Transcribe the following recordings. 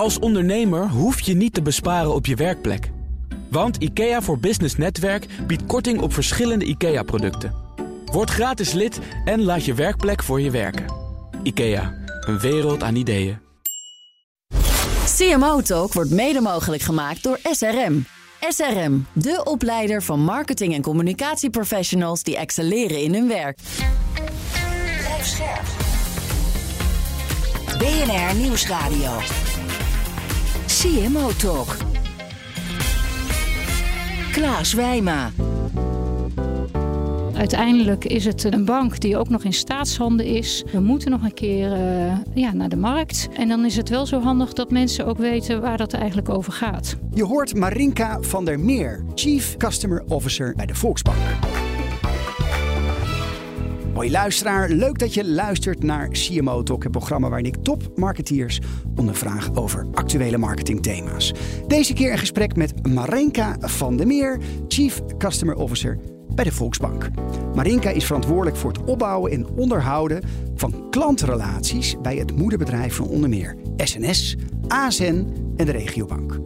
Als ondernemer hoef je niet te besparen op je werkplek. Want IKEA voor Business Netwerk biedt korting op verschillende IKEA-producten. Word gratis lid en laat je werkplek voor je werken. IKEA, een wereld aan ideeën. CMO Talk wordt mede mogelijk gemaakt door SRM. SRM, de opleider van marketing- en communicatieprofessionals die excelleren in hun werk. Blijf scherp. BNR Nieuwsradio. CMO Talk. Klaas Wijma. Uiteindelijk is het een bank die ook nog in staatshanden is. We moeten nog een keer uh, ja, naar de markt. En dan is het wel zo handig dat mensen ook weten waar dat eigenlijk over gaat. Je hoort Marinka van der Meer, Chief Customer Officer bij de Volksbank. Hoi luisteraar, leuk dat je luistert naar CMO Talk, het programma waarin ik topmarketeers ondervraag over actuele marketingthema's. Deze keer een gesprek met Marenka van der Meer, Chief Customer Officer bij de Volksbank. Marinka is verantwoordelijk voor het opbouwen en onderhouden van klantrelaties bij het moederbedrijf van onder meer SNS, ASN en de regiobank.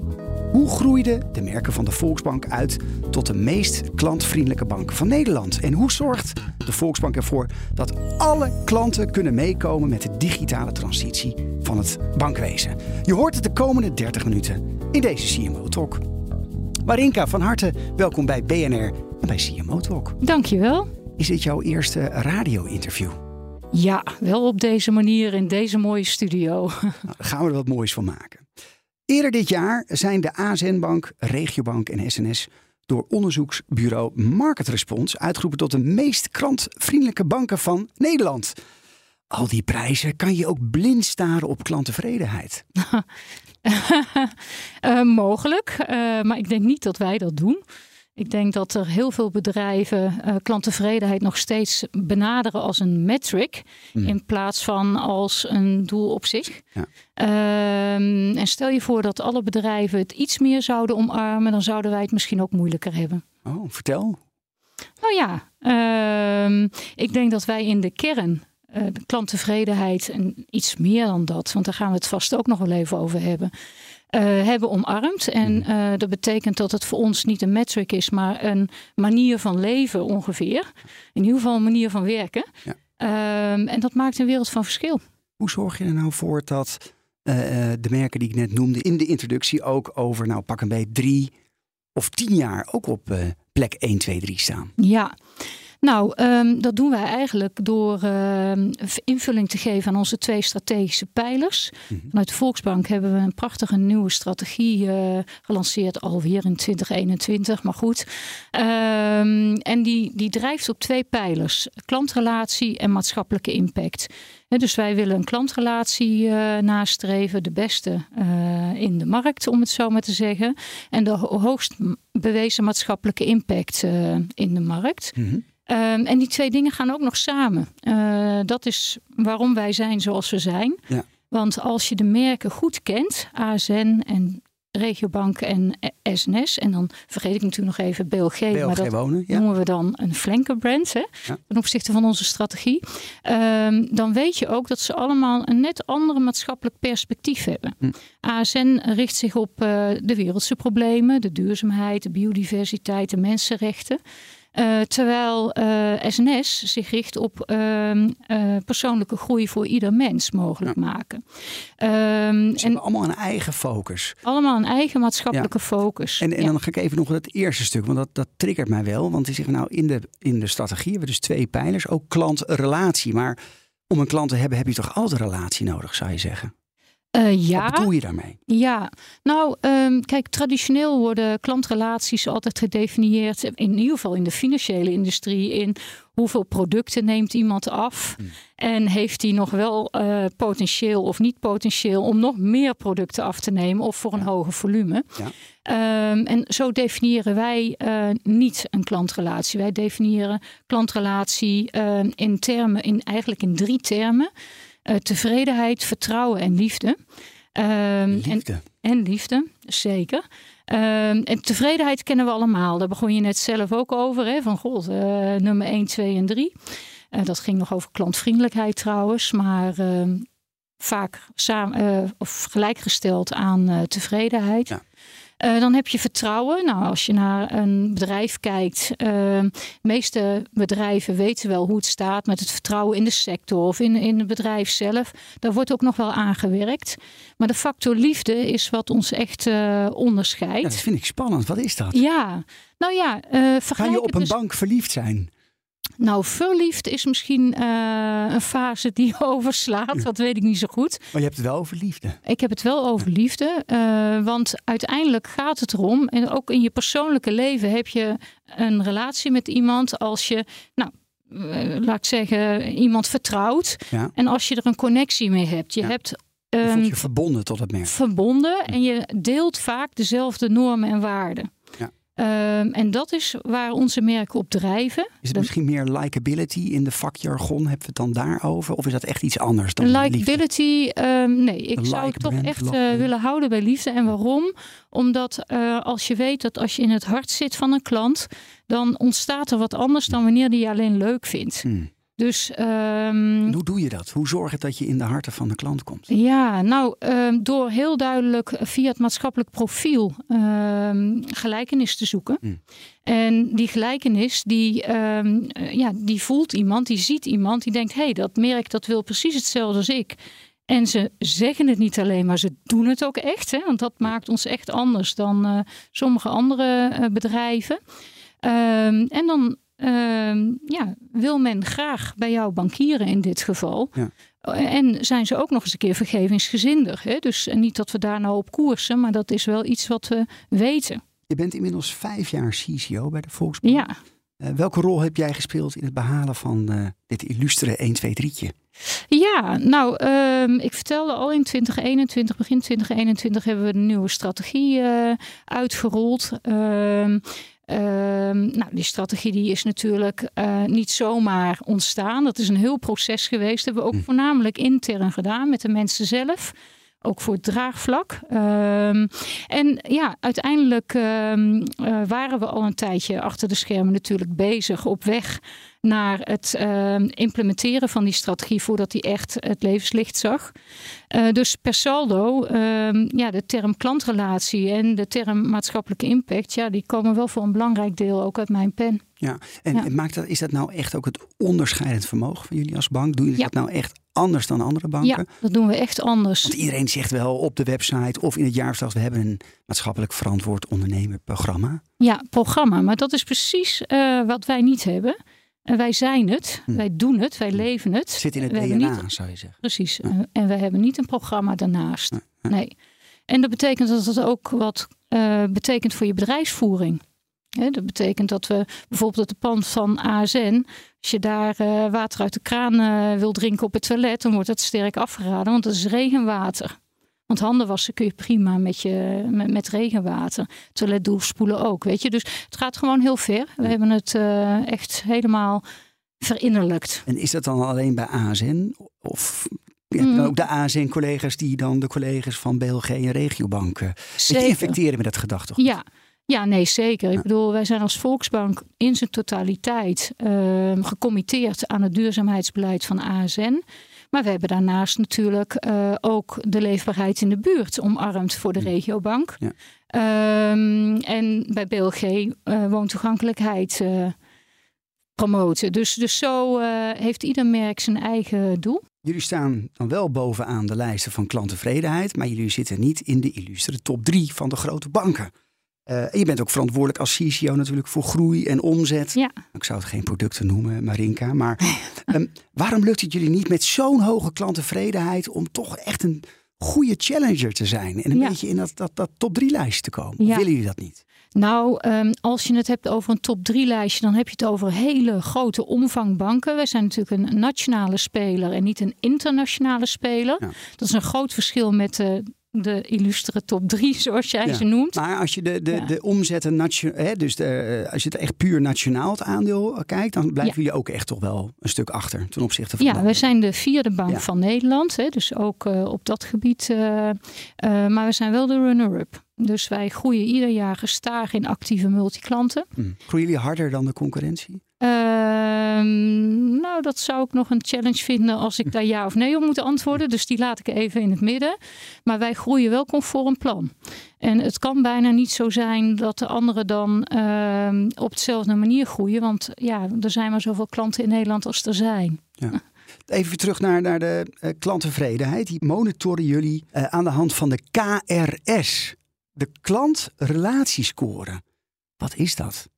Hoe groeiden de merken van de Volksbank uit tot de meest klantvriendelijke bank van Nederland? En hoe zorgt de Volksbank ervoor dat alle klanten kunnen meekomen met de digitale transitie van het bankwezen? Je hoort het de komende 30 minuten in deze CMO Talk. Marinka, van harte welkom bij BNR en bij CMO Talk. Dankjewel. Is dit jouw eerste radio-interview? Ja, wel op deze manier in deze mooie studio. Nou, daar gaan we er wat moois van maken. Eerder dit jaar zijn de ASN-bank, Regiobank en SNS door onderzoeksbureau Market Response uitgeroepen tot de meest klantvriendelijke banken van Nederland. Al die prijzen kan je ook blind staren op klanttevredenheid. uh, mogelijk, uh, maar ik denk niet dat wij dat doen. Ik denk dat er heel veel bedrijven uh, klanttevredenheid nog steeds benaderen als een metric. Mm. In plaats van als een doel op zich. Ja. Um, en stel je voor dat alle bedrijven het iets meer zouden omarmen, dan zouden wij het misschien ook moeilijker hebben. Oh, vertel. Nou ja, um, ik denk dat wij in de kern uh, de klanttevredenheid en iets meer dan dat, want daar gaan we het vast ook nog wel even over hebben. Uh, hebben omarmd. En uh, dat betekent dat het voor ons niet een metric is, maar een manier van leven ongeveer. In ieder geval een manier van werken. Ja. Uh, en dat maakt een wereld van verschil. Hoe zorg je er nou voor dat uh, de merken die ik net noemde in de introductie ook over, nou pak een beetje drie of tien jaar ook op plek 1, 2, 3 staan? Ja. Nou, um, dat doen wij eigenlijk door uh, invulling te geven aan onze twee strategische pijlers. Mm -hmm. Vanuit de Volksbank hebben we een prachtige nieuwe strategie uh, gelanceerd, alweer in 2021, maar goed. Um, en die, die drijft op twee pijlers: klantrelatie en maatschappelijke impact. He, dus wij willen een klantrelatie uh, nastreven, de beste in de markt, om het zo maar te zeggen. En de hoogst bewezen maatschappelijke impact in de markt. Mm -hmm. Um, en die twee dingen gaan ook nog samen. Uh, dat is waarom wij zijn zoals we zijn. Ja. Want als je de merken goed kent, ASN en Regiobank en SNS. En dan vergeet ik natuurlijk nog even BLG. BLG maar dat wonen, ja. noemen we dan een flankerbrand. Hè, ja. Ten opzichte van onze strategie. Um, dan weet je ook dat ze allemaal een net andere maatschappelijk perspectief hebben. Hm. ASN richt zich op uh, de wereldse problemen. De duurzaamheid, de biodiversiteit, de mensenrechten. Uh, terwijl uh, SNS zich richt op uh, persoonlijke groei voor ieder mens mogelijk ja. maken. Ehm, Ze en allemaal een eigen focus. Allemaal een eigen maatschappelijke ja. focus. En, en ja. dan ga ik even nog het eerste stuk, want dat, dat triggert mij wel. Want die zeggen nou in de, in de strategie hebben we dus twee pijlers, ook klantrelatie. Maar om een klant te hebben heb je toch altijd relatie nodig, zou je zeggen? Uh, ja. Wat bedoel je daarmee? Ja, nou, um, kijk, traditioneel worden klantrelaties altijd gedefinieerd, in ieder geval in de financiële industrie, in hoeveel producten neemt iemand af hmm. en heeft hij nog wel uh, potentieel of niet potentieel om nog meer producten af te nemen of voor een ja. hoger volume. Ja. Um, en zo definiëren wij uh, niet een klantrelatie. Wij definiëren klantrelatie in termen, in, eigenlijk in drie termen. Uh, tevredenheid, vertrouwen en liefde. Um, liefde. En, en, liefde, zeker. Um, en tevredenheid kennen we allemaal. Daar begon je net zelf ook over. Hè? Van god, uh, nummer 1, 2 en 3. Uh, dat ging nog over klantvriendelijkheid trouwens. Maar vaak samen, eh, of gelijkgesteld aan eh, tevredenheid. Ja. Eh, dan heb je vertrouwen. Nou, als je naar een bedrijf kijkt, eh, de meeste bedrijven weten wel hoe het staat met het vertrouwen in de sector of in, in het bedrijf zelf. Daar wordt ook nog wel aan gewerkt. Maar de factor liefde is wat ons echt eh, Ja, onderscheidt. dat vind ik spannend. Wat is dat? Ja, nou ja, eh Ga vergelijk je op een dus- bank verliefd zijn? Nou, verliefd is misschien eh, een fase die overslaat. Dat weet ik niet zo goed. Maar je hebt het wel over liefde. Ik heb het wel over liefde. eh, want uiteindelijk gaat het erom. En ook in je persoonlijke leven heb je een relatie met iemand. Als je, nou, eh, laat ik zeggen, iemand vertrouwt. Ja. En als je er een connectie mee hebt. Je Ja. hebt Je ehm, voelt je verbonden tot het merk. verbonden en je deelt vaak dezelfde normen en waarden. Ehm, en dat is waar onze merken op drijven. Is het misschien meer likability in de vakjargon? Hebben we het dan daarover? Of is dat echt iets anders dan? Likability, ehm, nee, ik zou het toch echt eh, willen houden bij liefde. En waarom? Omdat eh, als je weet dat als je in het hart zit van een klant, dan ontstaat er wat anders dan wanneer die je alleen leuk vindt. Hmm. Dus ehm, Hoe doe je dat? Hoe zorg je dat je in de harten van de klant komt? ja, nou, ehm, door heel duidelijk via het maatschappelijk profiel ehm, gelijkenis te zoeken. Hmm. En die gelijkenis, die, eh, ja, die voelt iemand, die ziet iemand, die denkt: hé, hey, dat merk dat wil precies hetzelfde als ik. En ze zeggen het niet alleen, maar ze doen het ook echt. Hè? Want dat maakt ons echt anders dan eh, sommige andere eh, bedrijven. En dan ja, wil men graag bij jou bankieren in dit geval. Ja. En zijn ze ook nog eens een keer vergevingsgezinder. Hè? Dus niet dat we daar nou op koersen, maar dat is wel iets wat we weten. Je bent inmiddels vijf jaar CCO bij de Volksbank. Ja. Eh, welke rol heb jij gespeeld in het behalen van eh, dit illustere 1, 2, 3'tje? Ja, nou, ehm, ik vertelde al in 2021, begin 2021 hebben we de nieuwe strategie eh, uitgerold. Ehm, ehm, nou, die strategie die is natuurlijk eh, niet zomaar ontstaan. Dat is een heel proces geweest. Dat hebben we ook voornamelijk intern gedaan met de mensen zelf. Ook voor het draagvlak. Ehm, en ja, uiteindelijk ehm, eh, waren we al een tijdje achter de schermen natuurlijk bezig op weg naar het ehm, implementeren van die strategie voordat die echt het levenslicht zag. Eh, dus per saldo, ja, de term klantrelatie en de term maatschappelijke impact, ja, die komen wel voor een belangrijk deel ook uit mijn pen. Ja, en Ja. maakt dat, is dat nou echt ook het onderscheidend vermogen van jullie als bank? Doe je Ja. dat nou echt anders dan andere banken? Ja, dat doen we echt anders. Want iedereen zegt wel op de website of in het jaarverslag, we hebben een maatschappelijk verantwoord ondernemerprogramma. Ja, programma. Maar dat is precies eh, wat wij niet hebben. En wij zijn het, Hm. wij doen het, wij leven het. Zit in het DNA, niet- zou je zeggen. Precies. En- En we hebben niet een programma daarnaast. Nee. En dat betekent dat het ook wat eh, betekent voor je bedrijfsvoering. Dat betekent dat we bijvoorbeeld het pand van ASN, als je daar eh, water uit de kraan eh, wil drinken op het toilet, dan wordt dat sterk afgeraden, want dat is regenwater. Want handen wassen kun je prima met, je, met, met regenwater. Toiletdoelspoelen ook, weet je. Dus het gaat gewoon heel ver. We hebben het eh, echt helemaal verinnerlijkt. En is dat dan alleen bij ASN? Of Mm. ook de ASN-collega's die dan de collega's van BLG en regiobanken infecteren met dat gedachtegoed? Ja. Ja, nee, zeker. Ik bedoel, wij zijn als Volksbank in zijn totaliteit ehm gecommitteerd aan het duurzaamheidsbeleid van ASN. Maar we hebben daarnaast natuurlijk eh, ook de leefbaarheid in de buurt omarmd voor de regiobank. Ja. Ehm, en bij BLG eh woontoegankelijkheid eh, promoten. Dus, dus zo heeft ieder merk zijn eigen doel. Jullie staan dan wel bovenaan de lijsten van klanttevredenheid, maar jullie zitten niet in de illustere top drie van de grote banken. Eh, en je bent ook verantwoordelijk als CCO natuurlijk voor groei en omzet. Ja. Ik zou het geen producten noemen, Marinka. Maar ehm, waarom lukt het jullie niet met zo'n hoge klanttevredenheid om toch echt een goede challenger te zijn? En een Ja. beetje in dat, dat, dat top drie lijstje te komen? Ja. willen jullie dat niet? Nou, ehm, als je het hebt over een top 3 lijstje, dan heb je het over hele grote omvang banken. Wij zijn natuurlijk een nationale speler en niet een internationale speler. Ja. Dat is een groot verschil met de, de illustere top 3, zoals jij Ja. ze noemt. Maar als je de, de, Ja. de omzetten, hè, dus de, eh, als je het echt puur nationaal het aandeel kijkt, dan blijven jullie ook echt toch wel een stuk achter ten opzichte van. Ja, anderen. zijn de vierde bank Ja. van Nederland. Hè, dus ook eh, op dat gebied. eh, eh, maar we zijn wel de runner-up. Dus wij groeien ieder jaar gestaag in actieve multiklanten. Hm. Groeien jullie harder dan de concurrentie? Ehm, nou, dat zou ik nog een challenge vinden als ik daar ja of nee op moet antwoorden. Dus die laat ik even in het midden. Maar wij groeien wel conform plan. En het kan bijna niet zo zijn dat de anderen dan ehm, op dezelfde manier groeien. Want ja, er zijn maar zoveel klanten in Nederland als er zijn. Ja. Even terug naar, naar de uh, klanttevredenheid. Die monitoren jullie uh, aan de hand van de KRS. De klantrelatiescore. Wat is dat?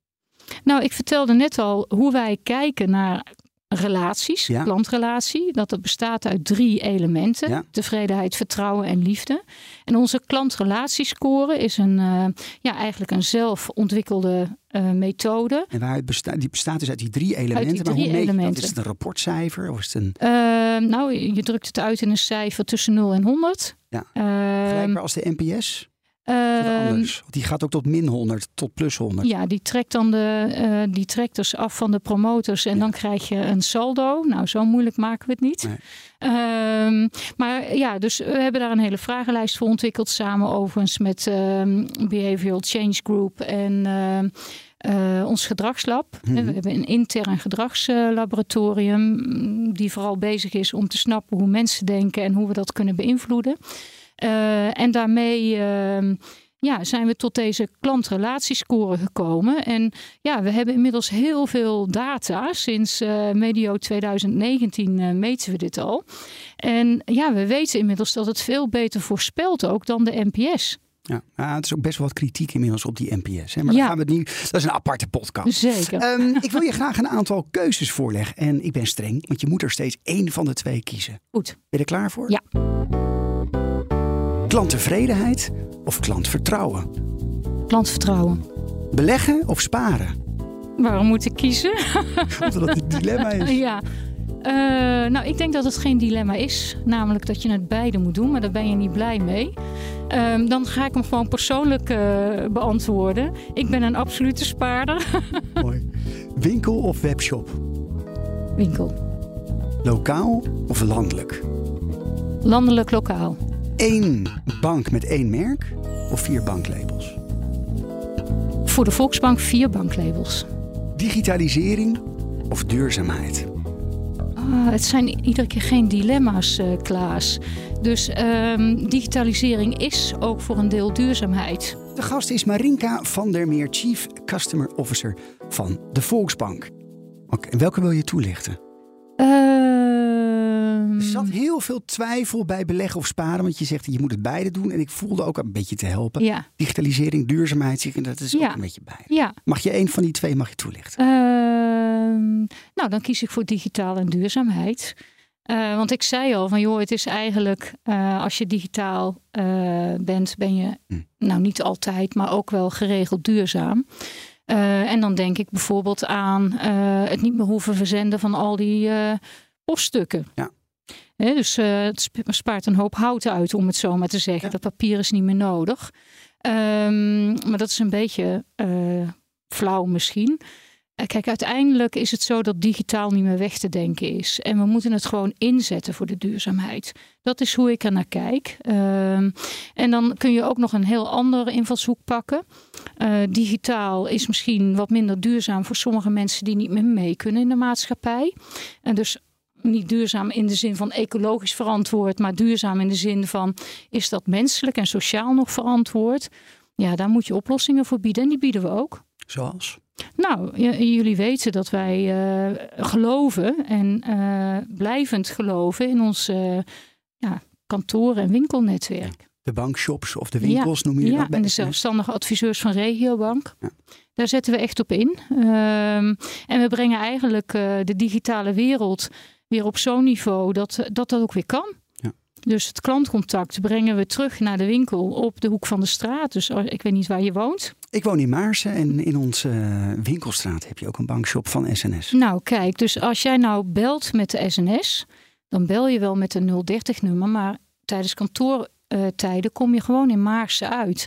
Nou, ik vertelde net al hoe wij kijken naar relaties, Ja. klantrelatie. Dat het bestaat uit drie elementen: Ja. tevredenheid, vertrouwen en liefde. En onze klantrelatiescore is een, eh, ja, eigenlijk een zelfontwikkelde eh, methode. En waaruit bestaat, die bestaat dus uit die drie elementen. die maar drie hoe meet je dat? elementen. Is het een rapportcijfer? Of is het een Eh, nou, je drukt het uit in een cijfer tussen 0 en 100. Ja. Ehm, vergelijkbaar als de NPS? Ehm, anders? Die gaat ook tot min 100, tot plus 100. Ja, die trekt dan de, eh, die trekt dus af van de promotors en Ja. dan krijg je een saldo. Nou, zo moeilijk maken we het niet. Nee. Ehm, maar ja, dus we hebben daar een hele vragenlijst voor ontwikkeld. Samen overigens met ehm, Behavioral Change Group en ehm, eh, ons gedragslab. Mhm. We hebben een intern gedragslaboratorium mm, die vooral bezig is om te snappen hoe mensen denken en hoe we dat kunnen beïnvloeden. Eh, en daarmee ehm, ja, zijn we tot deze klantrelatiescore gekomen. En ja, we hebben inmiddels heel veel data. Sinds eh, medio 2019 eh, meten we dit al. En ja, we weten inmiddels dat het veel beter voorspelt ook dan de NPS. Ja. Ja, het is ook best wel wat kritiek inmiddels op die NPS. Hè? Maar Ja. gaan we het nu. Dat is een aparte podcast. Zeker. Ehm, ik wil je graag een aantal keuzes voorleggen. En ik ben streng, want je moet er steeds één van de twee kiezen. Goed. Ben je er klaar voor? Ja. Klanttevredenheid of klantvertrouwen? Klantvertrouwen. Beleggen of sparen? Waarom moet ik kiezen? Omdat het een dilemma is. ja. Eh, nou, ik denk dat het geen dilemma is. Namelijk dat je het beide moet doen, maar daar ben je niet blij mee. Ehm, dan ga ik hem gewoon persoonlijk eh, beantwoorden. Ik ben een absolute spaarder. Mooi. Winkel of webshop? Winkel. Lokaal of landelijk? Landelijk lokaal. Eén bank met één merk of vier banklabels? Voor de Volksbank vier banklabels. Digitalisering of duurzaamheid? Ah, het zijn iedere keer geen dilemma's, eh, Klaas. Dus ehm, digitalisering is ook voor een deel duurzaamheid. De gast is Marinka van der Meer, Chief Customer Officer van de Volksbank. Oké, en welke wil je toelichten? Er zat heel veel twijfel bij beleggen of sparen, want je zegt je moet het beide doen. En ik voelde ook een beetje te helpen. ja, Digitalisering, duurzaamheid, en dat is Ja. ook een beetje bij. ja. Mag je één van die twee mag je toelichten? Ehm, nou, dan kies ik voor digitaal en duurzaamheid. Eh, want ik zei al van joh, het is eigenlijk eh, als je digitaal eh, bent, ben je Hm. nou niet altijd, maar ook wel geregeld duurzaam. En dan denk ik bijvoorbeeld aan het niet meer hoeven verzenden van al die poststukken. Ja. Dus eh, het sp- spaart een hoop hout uit, om het zo maar te zeggen. Ja. Dat papier is niet meer nodig. Ehm, maar dat is een beetje eh, flauw misschien. Eh, Kijk, uiteindelijk is het zo dat digitaal niet meer weg te denken is. En we moeten het gewoon inzetten voor de duurzaamheid. Dat is hoe ik er naar kijk. Ehm, en dan kun je ook nog een heel andere invalshoek pakken. Digitaal is misschien wat minder duurzaam voor sommige mensen die niet meer mee kunnen in de maatschappij. En dus niet duurzaam in de zin van ecologisch verantwoord, maar duurzaam in de zin van is dat menselijk en sociaal nog verantwoord? Ja, daar moet je oplossingen voor bieden en die bieden we ook. Zoals? Nou, jullie weten dat wij eh, geloven en eh, blijvend geloven in ons eh, ja, kantoor- en winkelnetwerk. De bankshops of de winkels noem je Ja, dat bij en de zelfstandige adviseurs van Regiobank. Ja. Daar zetten we echt op in. Ehm, en we brengen eigenlijk de digitale wereld weer op zo'n niveau dat, dat dat ook weer kan. Ja. Dus het klantcontact brengen we terug naar de winkel op de hoek van de straat. Dus als- ik weet niet waar je woont. Ik woon in Maarsen en in onze eh, winkelstraat heb je ook een bankshop van SNS. Nou, kijk, dus als jij nou belt met de SNS, dan bel je wel met een 030-nummer, maar tijdens kantoortijden kom je gewoon in Maarsen uit.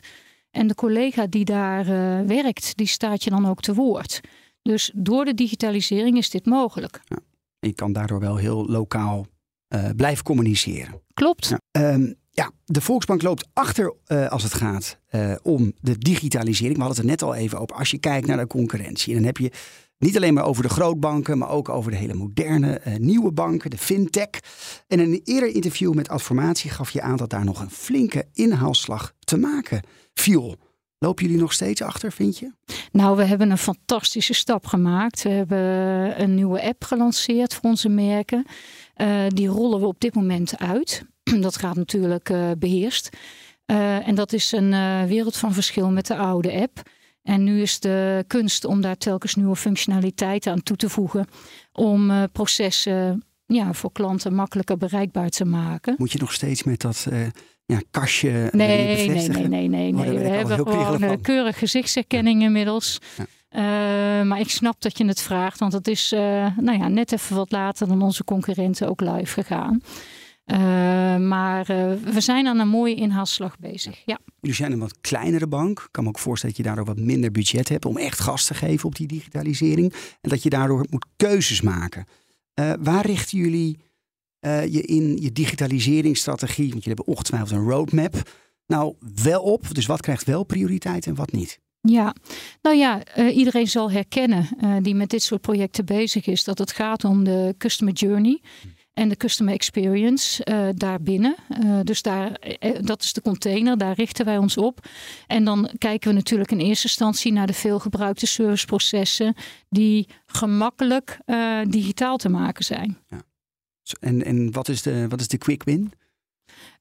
En de collega die daar eh, werkt, die staat je dan ook te woord. Dus door de digitalisering is dit mogelijk. Je kan daardoor wel heel lokaal eh, blijven communiceren. Klopt. Ja. Ehm, ja, de Volksbank loopt achter eh, als het gaat eh, om de digitalisering. We hadden het er net al even over. Als je kijkt naar de concurrentie, dan heb je Niet alleen maar over de grootbanken, maar ook over de hele moderne nieuwe banken, de fintech. En in een eerder interview met Adformatie gaf je aan dat daar nog een flinke inhaalslag te maken viel. Lopen jullie nog steeds achter, vind je? Nou, we hebben een fantastische stap gemaakt. We hebben een nieuwe app gelanceerd voor onze merken. Uh, die rollen we op dit moment uit. Dat gaat natuurlijk uh, beheerst. Uh, en dat is een wereld van verschil met de oude app. En nu is de kunst om daar telkens nieuwe functionaliteiten aan toe te voegen. Om processen ja, voor klanten makkelijker bereikbaar te maken. Moet je nog steeds met dat ja, kastje nee, nee, nee, nee, nee, nee. we hebben gewoon een keurig gezichtsherkenning inmiddels. Ja. Uh, maar ik snap dat je het vraagt, want het is uh, nou ja, net even wat later dan onze concurrenten ook live gegaan. Uh, maar we zijn aan een mooie inhaalslag bezig. Ja. Jullie zijn een wat kleinere bank. Ik kan me ook voorstellen dat je daardoor wat minder budget hebt om echt gas te geven op die digitalisering. En dat je daardoor moet keuzes maken. waar richten jullie je in je digitaliseringsstrategie? Want jullie hebben ongetwijfeld een roadmap. Nou, wel op. Dus wat krijgt wel prioriteit en wat niet? Ja, nou ja, uh, iedereen zal herkennen uh, die met dit soort projecten bezig is dat het gaat om de customer journey en de customer experience uh, daarbinnen. dus daar, dat is de container, daar richten wij ons op. En dan kijken we natuurlijk in eerste instantie naar de veelgebruikte serviceprocessen die gemakkelijk digitaal te maken zijn. Ja. En, en wat, is de, wat is de quick win?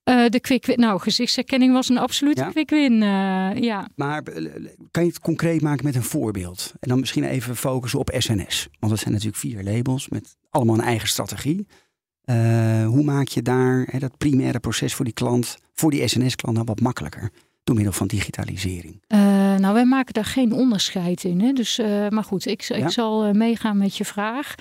Uh, de quick nou, gezichtsherkenning was een absolute ja? quick win. Uh, ja. Maar eh, kan je het concreet maken met een voorbeeld? En dan misschien even focussen op SNS. Want dat zijn natuurlijk vier labels met allemaal een eigen strategie. Uh, hoe maak je daar hè, dat primaire proces voor die klant, voor die SNS-klant, nou wat makkelijker? Door middel van digitalisering? nou, wij maken daar geen onderscheid in. Hè? Dus, maar goed, ik, ja? ik zal meegaan met je vraag.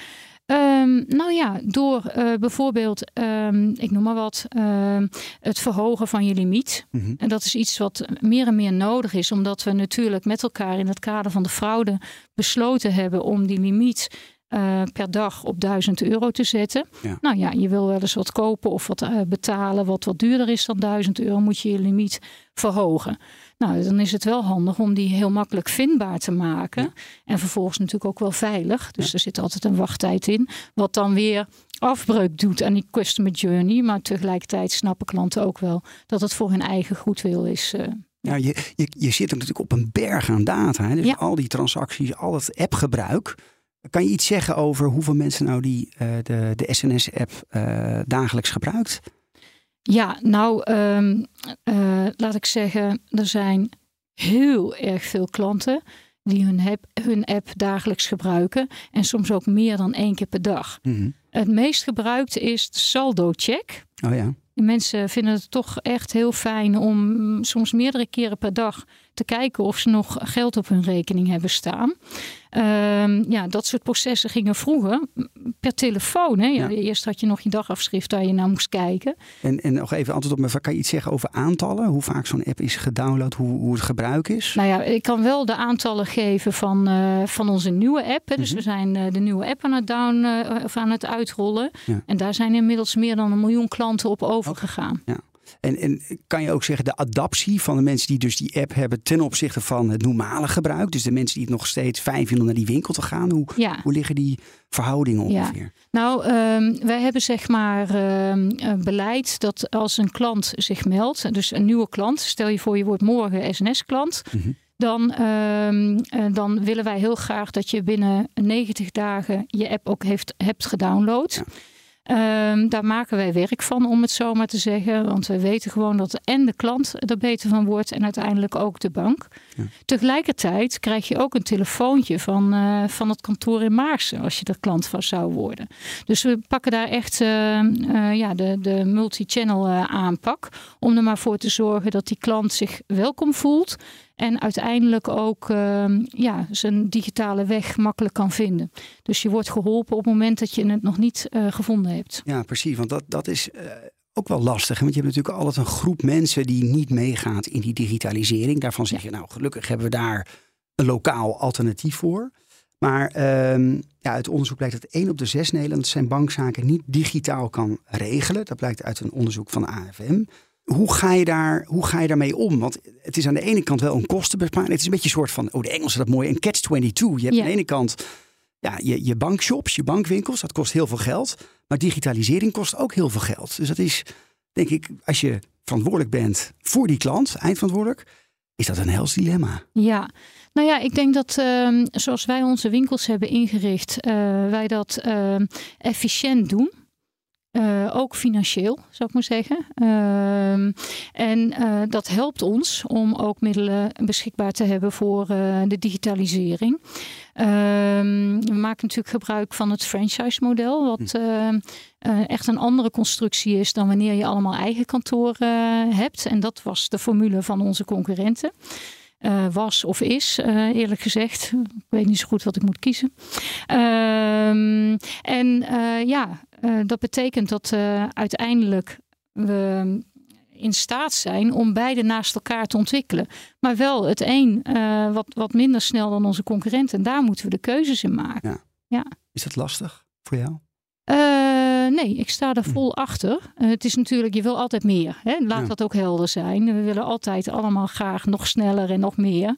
Um, nou ja, door uh, bijvoorbeeld, um, ik noem maar wat, uh, het verhogen van je limiet. Mm -hmm. En dat is iets wat meer en meer nodig is, omdat we natuurlijk met elkaar in het kader van de fraude besloten hebben om die limiet uh, per dag op 1000 euro te zetten. Ja. Nou ja, je wil wel eens wat kopen of wat uh, betalen wat wat duurder is dan 1000 euro, moet je je limiet verhogen. Nou, dan is het wel handig om die heel makkelijk vindbaar te maken. Ja. En vervolgens natuurlijk ook wel veilig. Dus ja. er zit altijd een wachttijd in. Wat dan weer afbreuk doet aan die customer journey. Maar tegelijkertijd snappen klanten ook wel dat het voor hun eigen goedwil is. Uh, ja, je, je, je zit natuurlijk op een berg aan data. Hè? Dus al die transacties, al het appgebruik. Kan je iets zeggen over hoeveel mensen nou die, uh, de, de SNS-app uh, dagelijks gebruikt? Ja, nou, um, uh, laat ik zeggen, er zijn heel erg veel klanten die hun app, hun app dagelijks gebruiken. En soms ook meer dan één keer per dag. Mm -hmm. Het meest gebruikte is de saldo-check. Oh ja. Mensen vinden het toch echt heel fijn om soms meerdere keren per dag te kijken of ze nog geld op hun rekening hebben staan. Um, ja, dat soort processen gingen vroeger per telefoon. Hè? Ja. Eerst had je nog je dagafschrift waar je naar moest kijken. En, en nog even antwoord op mijn vraag. Kan je iets zeggen over aantallen? Hoe vaak zo'n app is gedownload? Hoe, hoe het gebruik is? Nou ja, ik kan wel de aantallen geven van, uh, van onze nieuwe app. Hè? Dus mm -hmm. we zijn uh, de nieuwe app aan het, down, uh, of aan het uitrollen. Ja. En daar zijn inmiddels meer dan een miljoen klanten op overgegaan. Ja. En, en kan je ook zeggen de adaptie van de mensen die dus die app hebben ten opzichte van het normale gebruik? Dus de mensen die het nog steeds fijn vinden om naar die winkel te gaan. Hoe, ja. hoe liggen die verhoudingen ongeveer? Ja. Nou, um, wij hebben zeg maar um, een beleid dat als een klant zich meldt, dus een nieuwe klant, stel je voor je wordt morgen SNS-klant. Mm -hmm. Dan, um, dan willen wij heel graag dat je binnen 90 dagen je app ook heeft, hebt gedownload. Ja. Um, daar maken wij werk van, om het zo maar te zeggen. Want we weten gewoon dat en de klant er beter van wordt en uiteindelijk ook de bank. Ja. Tegelijkertijd krijg je ook een telefoontje van, uh, van het kantoor in Maarsen als je er klant van zou worden. Dus we pakken daar echt uh, uh, ja, de, de multi-channel aanpak. Om er maar voor te zorgen dat die klant zich welkom voelt. En uiteindelijk ook uh, ja, zijn digitale weg makkelijk kan vinden. Dus je wordt geholpen op het moment dat je het nog niet uh, gevonden hebt. Ja, precies. Want dat, dat is uh, ook wel lastig. Want je hebt natuurlijk altijd een groep mensen die niet meegaat in die digitalisering. Daarvan zeg je, nou gelukkig hebben we daar een lokaal alternatief voor. Maar um, ja, uit onderzoek blijkt dat 1 op de 6 Nederlanders zijn bankzaken niet digitaal kan regelen. Dat blijkt uit een onderzoek van de AFM hoe ga, je daar, hoe ga je daarmee om? Want het is aan de ene kant wel een kostenbesparing. Het is een beetje een soort van, oh de Engelsen dat mooi, een catch-22. Je hebt ja. aan de ene kant ja, je, je bankshops, je bankwinkels, dat kost heel veel geld. Maar digitalisering kost ook heel veel geld. Dus dat is, denk ik, als je verantwoordelijk bent voor die klant, eindverantwoordelijk, is dat een hels dilemma. Ja, nou ja, ik denk dat ehm, zoals wij onze winkels hebben ingericht, eh, wij dat ehm, efficiënt doen. Uh, ook financieel, zou ik maar zeggen. Uh, en uh, dat helpt ons om ook middelen beschikbaar te hebben voor de digitalisering. Ehm, we maken natuurlijk gebruik van het franchise-model, wat hm. echt een andere constructie is dan wanneer je allemaal eigen kantoren hebt. En dat was de formule van onze concurrenten. Uh, was of is, uh, eerlijk gezegd. Ik weet niet zo goed wat ik moet kiezen. En uh, ja, dat betekent dat uiteindelijk we in staat zijn om beide naast elkaar te ontwikkelen. Maar wel het een wat, wat minder snel dan onze concurrenten. En daar moeten we de keuzes in maken. Ja. ja. Is dat lastig voor jou? nee, ik sta er hm. vol achter. Uh, het is natuurlijk, je wil altijd meer. Hè? Laat dat ook helder zijn. We willen altijd allemaal graag nog sneller en nog meer.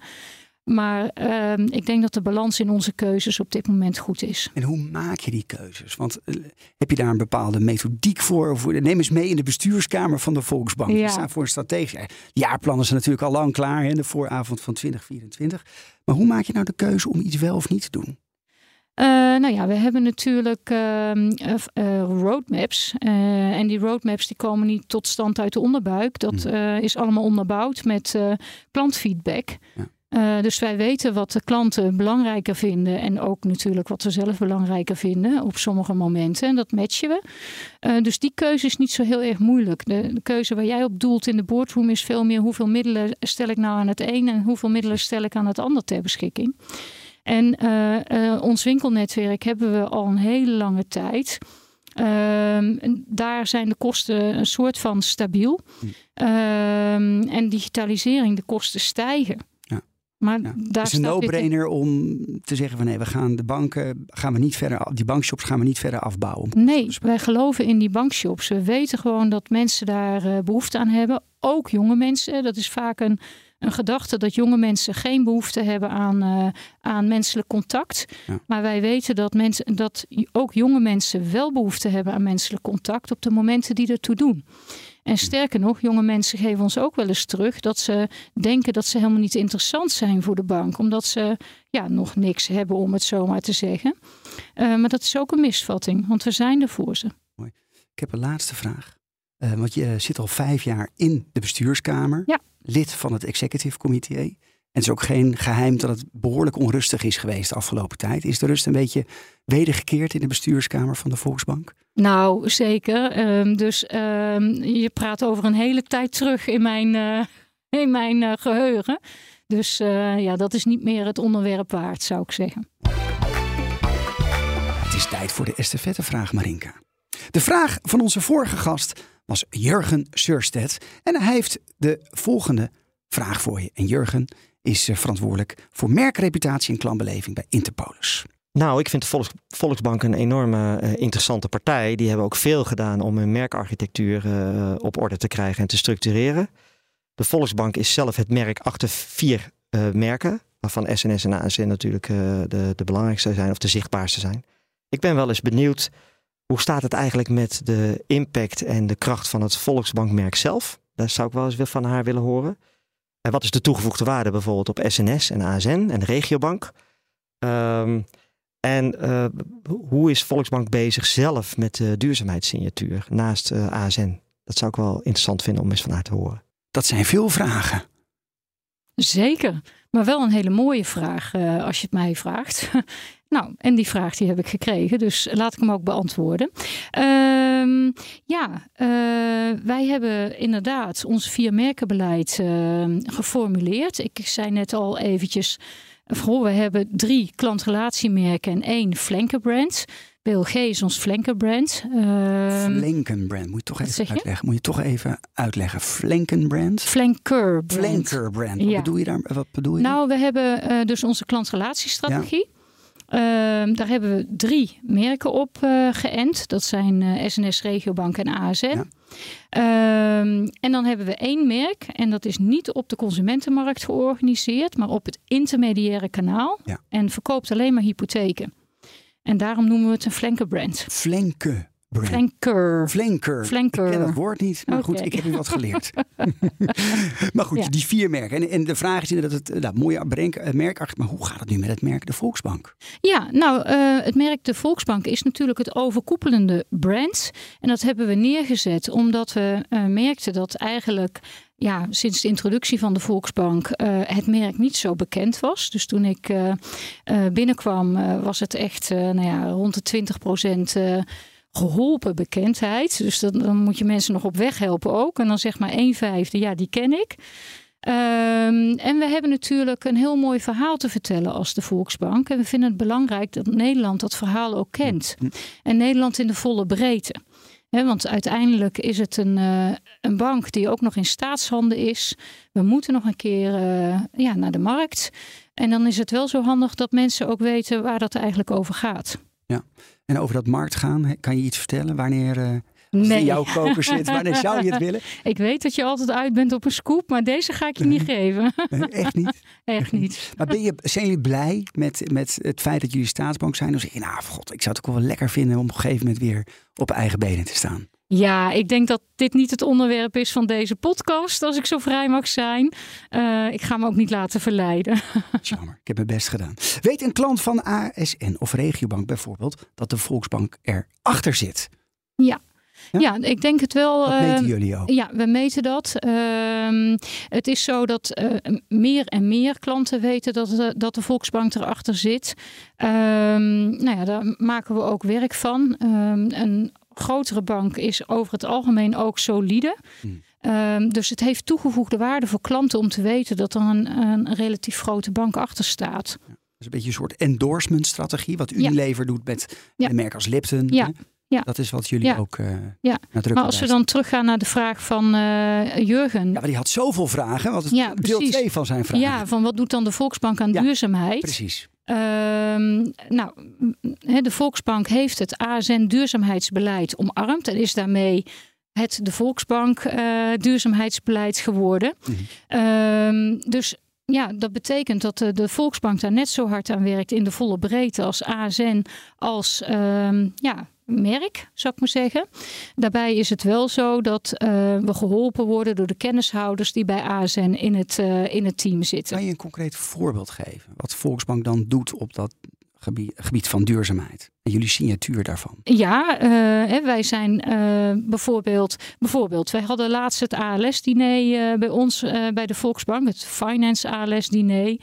Maar uh, ik denk dat de balans in onze keuzes op dit moment goed is. En hoe maak je die keuzes? Want uh, heb je daar een bepaalde methodiek voor? Of, neem eens mee in de bestuurskamer van de Volksbank. Ja. staan voor een strategie. Jaarplannen zijn natuurlijk al lang klaar in de vooravond van 2024. Maar hoe maak je nou de keuze om iets wel of niet te doen? Uh, nou ja, we hebben natuurlijk uh, uh, roadmaps. en die roadmaps die komen niet tot stand uit de onderbuik. Dat hmm. is allemaal onderbouwd met klantfeedback. Ja. Dus wij weten wat de klanten belangrijker vinden. En ook natuurlijk wat ze zelf belangrijker vinden op sommige momenten. En dat matchen we. dus die keuze is niet zo heel erg moeilijk. De, de, keuze waar jij op doelt in de boardroom is veel meer hoeveel middelen stel ik nou aan het een en hoeveel middelen stel ik aan het ander ter beschikking. En uh, uh, ons winkelnetwerk hebben we al een hele lange tijd. Uh, daar zijn de kosten een soort van stabiel. Hm. Ehm, en digitalisering, de kosten stijgen. Maar ja. daar is een no-brainer om te zeggen van nee, we gaan de banken, gaan we niet verder, die bankshops gaan we niet verder afbouwen. Nee, wij geloven in die bankshops. We weten gewoon dat mensen daar uh, behoefte aan hebben. Ook jonge mensen. Dat is vaak een een gedachte dat jonge mensen geen behoefte hebben aan, uh, aan menselijk contact. Maar wij weten dat, mensen, dat ook jonge mensen wel behoefte hebben aan menselijk contact op de momenten die ertoe doen. En sterker nog, jonge mensen geven ons ook wel eens terug dat ze denken dat ze helemaal niet interessant zijn voor de bank, omdat ze ja, nog niks hebben, om het zo maar te zeggen. Uh, maar dat is ook een misvatting, want we zijn er voor ze. Mooi. Ik heb een laatste vraag. Uh, want je zit al vijf jaar in de bestuurskamer. Ja lid van het executive committee. En het is ook geen geheim dat het behoorlijk onrustig is geweest de afgelopen tijd. Is de rust een beetje wedergekeerd in de bestuurskamer van de Volksbank? Nou, zeker. Um, dus um, je praat over een hele tijd terug in mijn, uh, in mijn uh, geheugen. Dus uh, ja, dat is niet meer het onderwerp waard, zou ik zeggen. Het is tijd voor de estafettevraag, Marinka. De vraag van onze vorige gast was Jurgen Surstedt. En hij heeft de volgende vraag voor je. En Jurgen is eh, verantwoordelijk voor merkreputatie en klantbeleving bij Interpolis. Nou, ik vind de Volks Volksbank een enorme uh, interessante partij. Die hebben ook veel gedaan om hun merkarchitectuur uh, op orde te krijgen en te structureren. De Volksbank is zelf het merk achter vier merken, waarvan SNS en ASN natuurlijk de, de belangrijkste zijn of de zichtbaarste zijn. Ik ben wel eens benieuwd hoe staat het eigenlijk met de impact en de kracht van het Volksbankmerk zelf? Daar zou ik wel eens van haar willen horen. En wat is de toegevoegde waarde bijvoorbeeld op SNS en ASN en de regiobank? Um, en uh, hoe is Volksbank bezig zelf met de duurzaamheidssignatuur naast uh, eh, ASN? Dat zou ik wel interessant vinden om eens van haar te horen. Dat zijn veel vragen. Zeker, maar wel een hele mooie vraag uh, als je het mij vraagt. Nou, en die vraag die heb ik gekregen, dus laat ik hem ook beantwoorden. Um, ja, uh, wij hebben inderdaad ons vier merkenbeleid uh, geformuleerd. Ik zei net al eventjes, voor we hebben drie klantrelatiemerken en één flankerbrand. BLG is ons flankerbrand. Uh, flankenbrand, moet je toch even uitleggen. Moet je toch even uitleggen. Flankenbrand? Flankerbrand. Flankerbrand. Wat bedoel je daar? Wat bedoel je? Nou, we hebben uh, dus onze klantrelatiestrategie. Ja. Ehm, daar hebben we drie merken op uh, geënt. Dat zijn SNS, eh, Regiobank en ASN. Ja. Ehm, en dan hebben we één merk. En dat is niet op de consumentenmarkt georganiseerd, maar op het intermediaire kanaal. En verkoopt alleen maar hypotheken. En daarom noemen we het een flankerbrand. Flanke. Flanker. Flanker. Flanker. Ik ken dat woord niet, maar goed, ik heb nu wat geleerd. maar goed, Ja. die vier merken. En, en de vraag is inderdaad het nou, mooie eh, merk achter. Maar hoe gaat het nu met het merk de Volksbank? Ja, nou, eh, het merk de Volksbank is natuurlijk het overkoepelende brand. En dat hebben we neergezet omdat we eh, merkten dat eigenlijk ja, sinds de introductie van de Volksbank het merk niet zo bekend was. Dus toen ik binnenkwam was het echt nou ja, rond de 20 procent geholpen bekendheid. Dus dan, dan moet je mensen nog op weg helpen ook. En dan zeg maar een vijfde, ja, die ken ik. Ehm, en we hebben natuurlijk een heel mooi verhaal te vertellen als de Volksbank. En we vinden het belangrijk dat Nederland dat verhaal ook kent. En Nederland in de volle breedte. Want uiteindelijk is het een, eh, een bank die ook nog in staatshanden is. We moeten nog een keer eh, ja, naar de markt. En dan is het wel zo handig dat mensen ook weten waar dat eigenlijk over gaat. En over dat markt gaan, kan je iets vertellen? Wanneer als het in jouw koker zit, wanneer zou je het willen? Ik weet dat je altijd uit bent op een scoop, maar deze ga ik je niet geven. Echt niet. Echt niet. Maar ben je, zijn jullie blij met, met het feit dat jullie staatsbank zijn? Dan zeg je, nou god, ik zou het ook wel lekker vinden om op een gegeven moment weer op eigen benen te staan. Ja, ik denk dat dit niet het onderwerp is van deze podcast, als ik zo vrij mag zijn. Eh, ik ga me ook niet laten verleiden. Jammer, ik heb mijn best gedaan. Weet een klant van ASN of Regiobank bijvoorbeeld dat de Volksbank erachter zit? Ja, Ja? ja? ik denk het wel. Dat meten eh, jullie ook. Ja, we meten dat. Ehm, het is zo dat eh, meer en meer klanten weten dat, de- dat de Volksbank erachter zit. Ehm, nou ja, daar maken we ook werk van. Ehm, een grotere bank is over het algemeen ook solide. Hmm. Ehm, dus het heeft toegevoegde waarde voor klanten om te weten dat er een, een relatief grote bank achter staat. Dat is een beetje een soort endorsement strategie, wat Unilever doet met Ja. een merk als Lipton. Ja. Ja. Dat is wat jullie Ja. ook eh Ja. Maar als we dan teruggaan naar de vraag van eh, Jurgen. Ja, maar die had zoveel vragen. Wat het Ja, deel precies. 2 van zijn vraag. Ja, van wat doet dan de Volksbank aan Ja, duurzaamheid? Precies. Ehm, nou, de Volksbank heeft het ASN duurzaamheidsbeleid omarmd en is daarmee het de Volksbank eh, duurzaamheidsbeleid geworden. Ehm, dus ja, dat betekent dat de, de Volksbank daar net zo hard aan werkt in de volle breedte als ASN als ehm, ja, merk, zou ik maar zeggen. Daarbij is het wel zo dat eh, we geholpen worden door de kennishouders die bij ASN in het, eh, in het team zitten. Kan je een concreet voorbeeld geven? Wat Volksbank dan doet op dat gebied, gebied van duurzaamheid? En jullie signatuur daarvan? Ja, eh, wij zijn eh, bijvoorbeeld, bijvoorbeeld, wij hadden laatst het ALS-diner bij ons eh, bij de Volksbank, het Finance ALS-diner.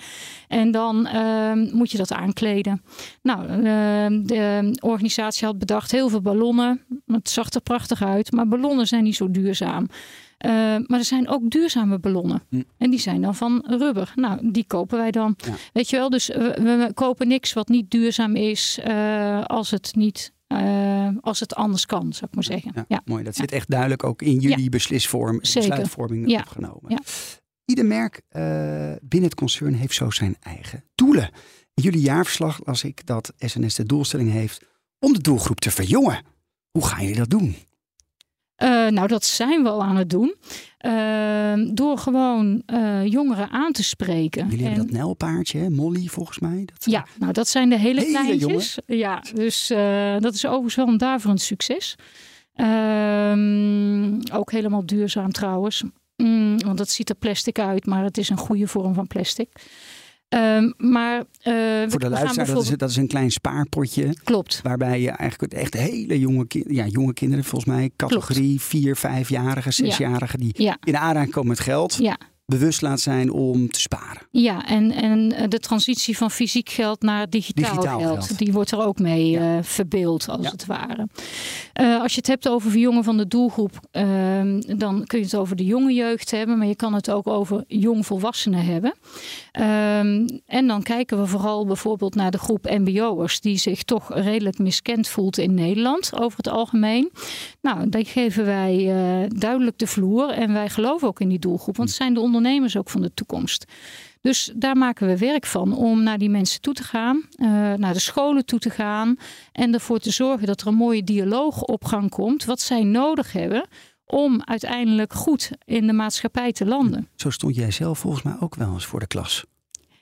En dan ehm, moet je dat aankleden. Nou, ehm, de organisatie had bedacht heel veel ballonnen. Het zag er prachtig uit, maar ballonnen zijn niet zo duurzaam. Eh, maar er zijn ook duurzame ballonnen. Hm. En die zijn dan van rubber. Nou, die kopen wij dan. Ja. Weet je wel, dus we, we kopen niks wat niet duurzaam is eh, als het niet. eh, als het anders kan, zou ik maar zeggen. Ja, Ja. Mooi, dat zit echt duidelijk ook in jullie beslisvorm, Zeker. besluitvorming Ja. opgenomen. Ja. Ieder merk binnen het concern heeft zo zijn eigen doelen. In jullie jaarverslag las ik dat SNS de doelstelling heeft om de doelgroep te verjongen. Hoe gaan jullie dat doen? Eh, nou, dat zijn we al aan het doen. Ehm, door gewoon eh, jongeren aan te spreken. Jullie En- hebben dat nijlpaardje, hè? Molly volgens mij. Dat, Ja, nou dat zijn de hele, Hele kleintjes. Ja, dus eh, dat is overigens wel een daverend succes. Ehm, ook helemaal duurzaam trouwens. Mm, want het ziet er plastic uit, maar het is een goede vorm van plastic. Ehm, maar eh, Voor de luisteraar, dat is, bijvoorbeeld- dat is een klein spaarpotje. Klopt. Waarbij je eigenlijk echt hele jonge, ki- ja, jonge kinderen, volgens mij categorie 4, 5-jarigen, 6-jarigen, die Ja. in aanraking komen met geld, Ja, bewust laat zijn om te sparen. ja en, en eh, de transitie van fysiek geld naar digitaal, Digitaal geld, geld. die wordt er ook mee Ja. eh, verbeeld, als Ja. het ware. Als je het hebt over verjongen van de doelgroep, ehm, dan kun je het over de jonge jeugd hebben, maar je kan het ook over jongvolwassenen hebben. Ehm, en dan kijken we vooral bijvoorbeeld naar de groep MBO'ers, die zich toch redelijk miskend voelt in Nederland over het algemeen. Nou, die geven wij eh, duidelijk de vloer en wij geloven ook in die doelgroep, want het zijn de ondernemers ook van de toekomst. Dus daar maken we werk van om naar die mensen toe te gaan, eh, naar de scholen toe te gaan en ervoor te zorgen dat er een mooie dialoog op gang komt, wat zij nodig hebben om uiteindelijk goed in de maatschappij te landen. Zo stond jij zelf volgens mij ook wel eens voor de klas.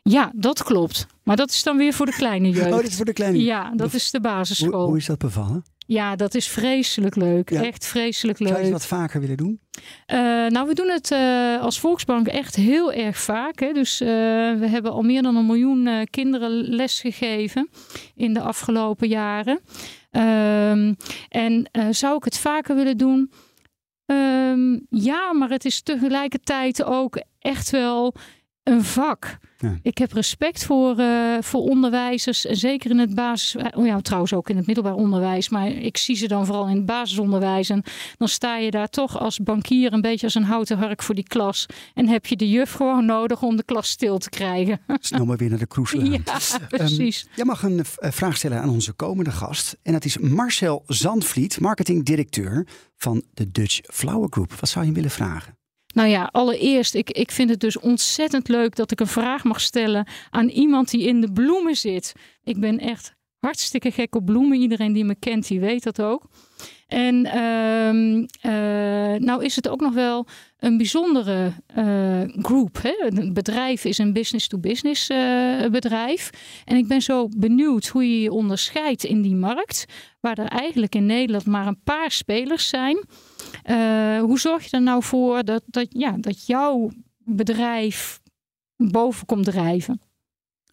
Ja, dat klopt. Maar dat is dan weer voor de kleine jeugd. Oh, dat is voor de kleine. Ja, dat is de basisschool. Hoe, hoe is dat bevallen? Ja, dat is vreselijk leuk. Ja. Echt vreselijk Zou je leuk. wat vaker willen doen? Eh, nou, we doen het eh, als Volksbank echt heel erg vaak. Hè. Dus eh, we hebben al meer dan een miljoen kinderen lesgegeven in de afgelopen jaren. Ehm, en zou ik het vaker willen doen? Ehm, ja, maar het is tegelijkertijd ook echt wel een vak. Ja. Ik heb respect voor, eh, voor onderwijzers. En zeker in het basis. Oh ja, trouwens ook in het middelbaar onderwijs. Maar ik zie ze dan vooral in het basisonderwijs. En dan sta je daar toch als bankier een beetje als een houten hark voor die klas. En heb je de juf gewoon nodig om de klas stil te krijgen. Snel maar weer naar de cruise ja, precies. Jij mag een eh, vraag stellen aan onze komende gast. En dat is Marcel Zandvliet, marketingdirecteur van de Dutch Flower Group. Wat zou je hem willen vragen? Nou ja, allereerst, ik, ik vind het dus ontzettend leuk dat ik een vraag mag stellen aan iemand die in de bloemen zit. Ik ben echt hartstikke gek op bloemen. Iedereen die me kent, die weet dat ook. En ehm, eh, nou is het ook nog wel een bijzondere eh groep. Een bedrijf is een business-to-business eh, bedrijf. En ik ben zo benieuwd hoe je je onderscheidt in die markt. Waar er eigenlijk in Nederland maar een paar spelers zijn. Hoe zorg je er nou voor dat, dat, ja, dat jouw bedrijf boven komt drijven?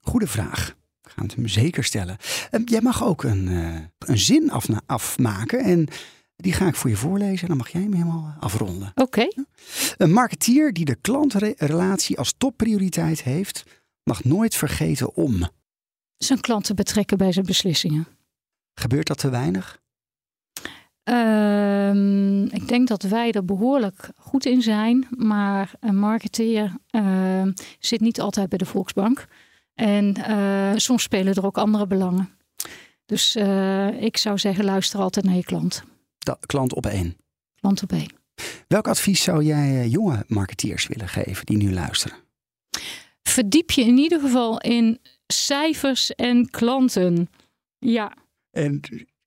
Goede vraag. Gaan het hem zeker stellen. Eh, jij mag ook een, eh, een zin afna- afmaken. En die ga ik voor je voorlezen. En dan mag jij hem helemaal afronden. Oké. Een marketeer die de klantrelatie als topprioriteit heeft, mag nooit vergeten om. Zijn klanten betrekken bij zijn beslissingen. Gebeurt dat te weinig? Ehm, ik denk dat wij er behoorlijk goed in zijn, maar een marketeer ehm, zit niet altijd bij de Volksbank. En eh, soms spelen er ook andere belangen. Dus eh, ik zou zeggen, luister altijd naar je klant. Klant op één. Klant op één. Welk advies zou jij eh, jonge marketeers willen geven die nu luisteren? Verdiep je in ieder geval in cijfers en klanten. Ja, En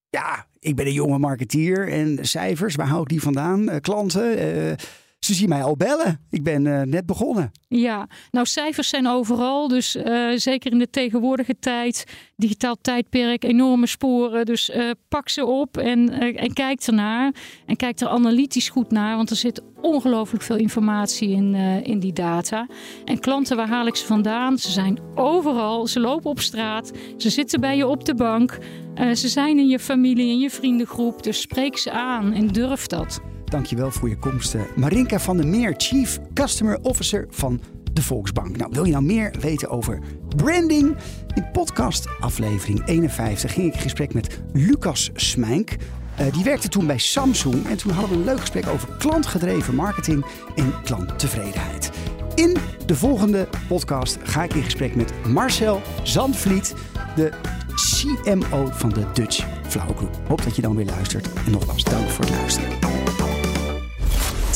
ja, ik ben een jonge marketeer en cijfers, waar hou ik die vandaan? Klanten, ze zien mij al bellen. Ik ben eh, net begonnen. Ja, nou cijfers zijn overal. Dus eh, zeker in de tegenwoordige tijd, digitaal tijdperk, enorme sporen. Dus eh, pak ze op en, en kijk ernaar. En kijk er analytisch goed naar, want er zit ongelooflijk veel informatie in, in die data. En klanten, waar haal ik ze vandaan? Ze zijn overal, ze lopen op straat, ze zitten bij je op de bank. ze zijn in je familie, in je vriendengroep. Dus spreek ze aan en durf dat. Dankjewel voor je komst. eh, Marinka van der Meer, Chief Customer Officer van de Volksbank. Nou, wil je nou meer weten over branding? In podcast aflevering 51 ging ik in gesprek met Lucas Smijnk. Eh, die werkte toen bij Samsung en toen hadden we een leuk gesprek over klantgedreven marketing en klanttevredenheid. In de volgende podcast ga ik in gesprek met Marcel Zandvliet, de CMO van de Dutch Flower Group. Hoop dat je dan weer luistert. En nogmaals, dank voor het luisteren.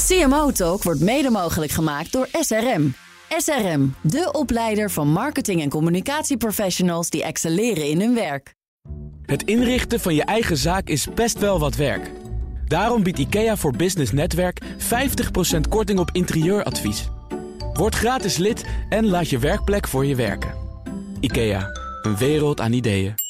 CMO Talk wordt mede mogelijk gemaakt door SRM. SRM, de opleider van marketing- en communicatieprofessionals die excelleren in hun werk. Het inrichten van je eigen zaak is best wel wat werk. Daarom biedt IKEA voor Business Netwerk 50% korting op interieuradvies. Word gratis lid en laat je werkplek voor je werken. IKEA, een wereld aan ideeën.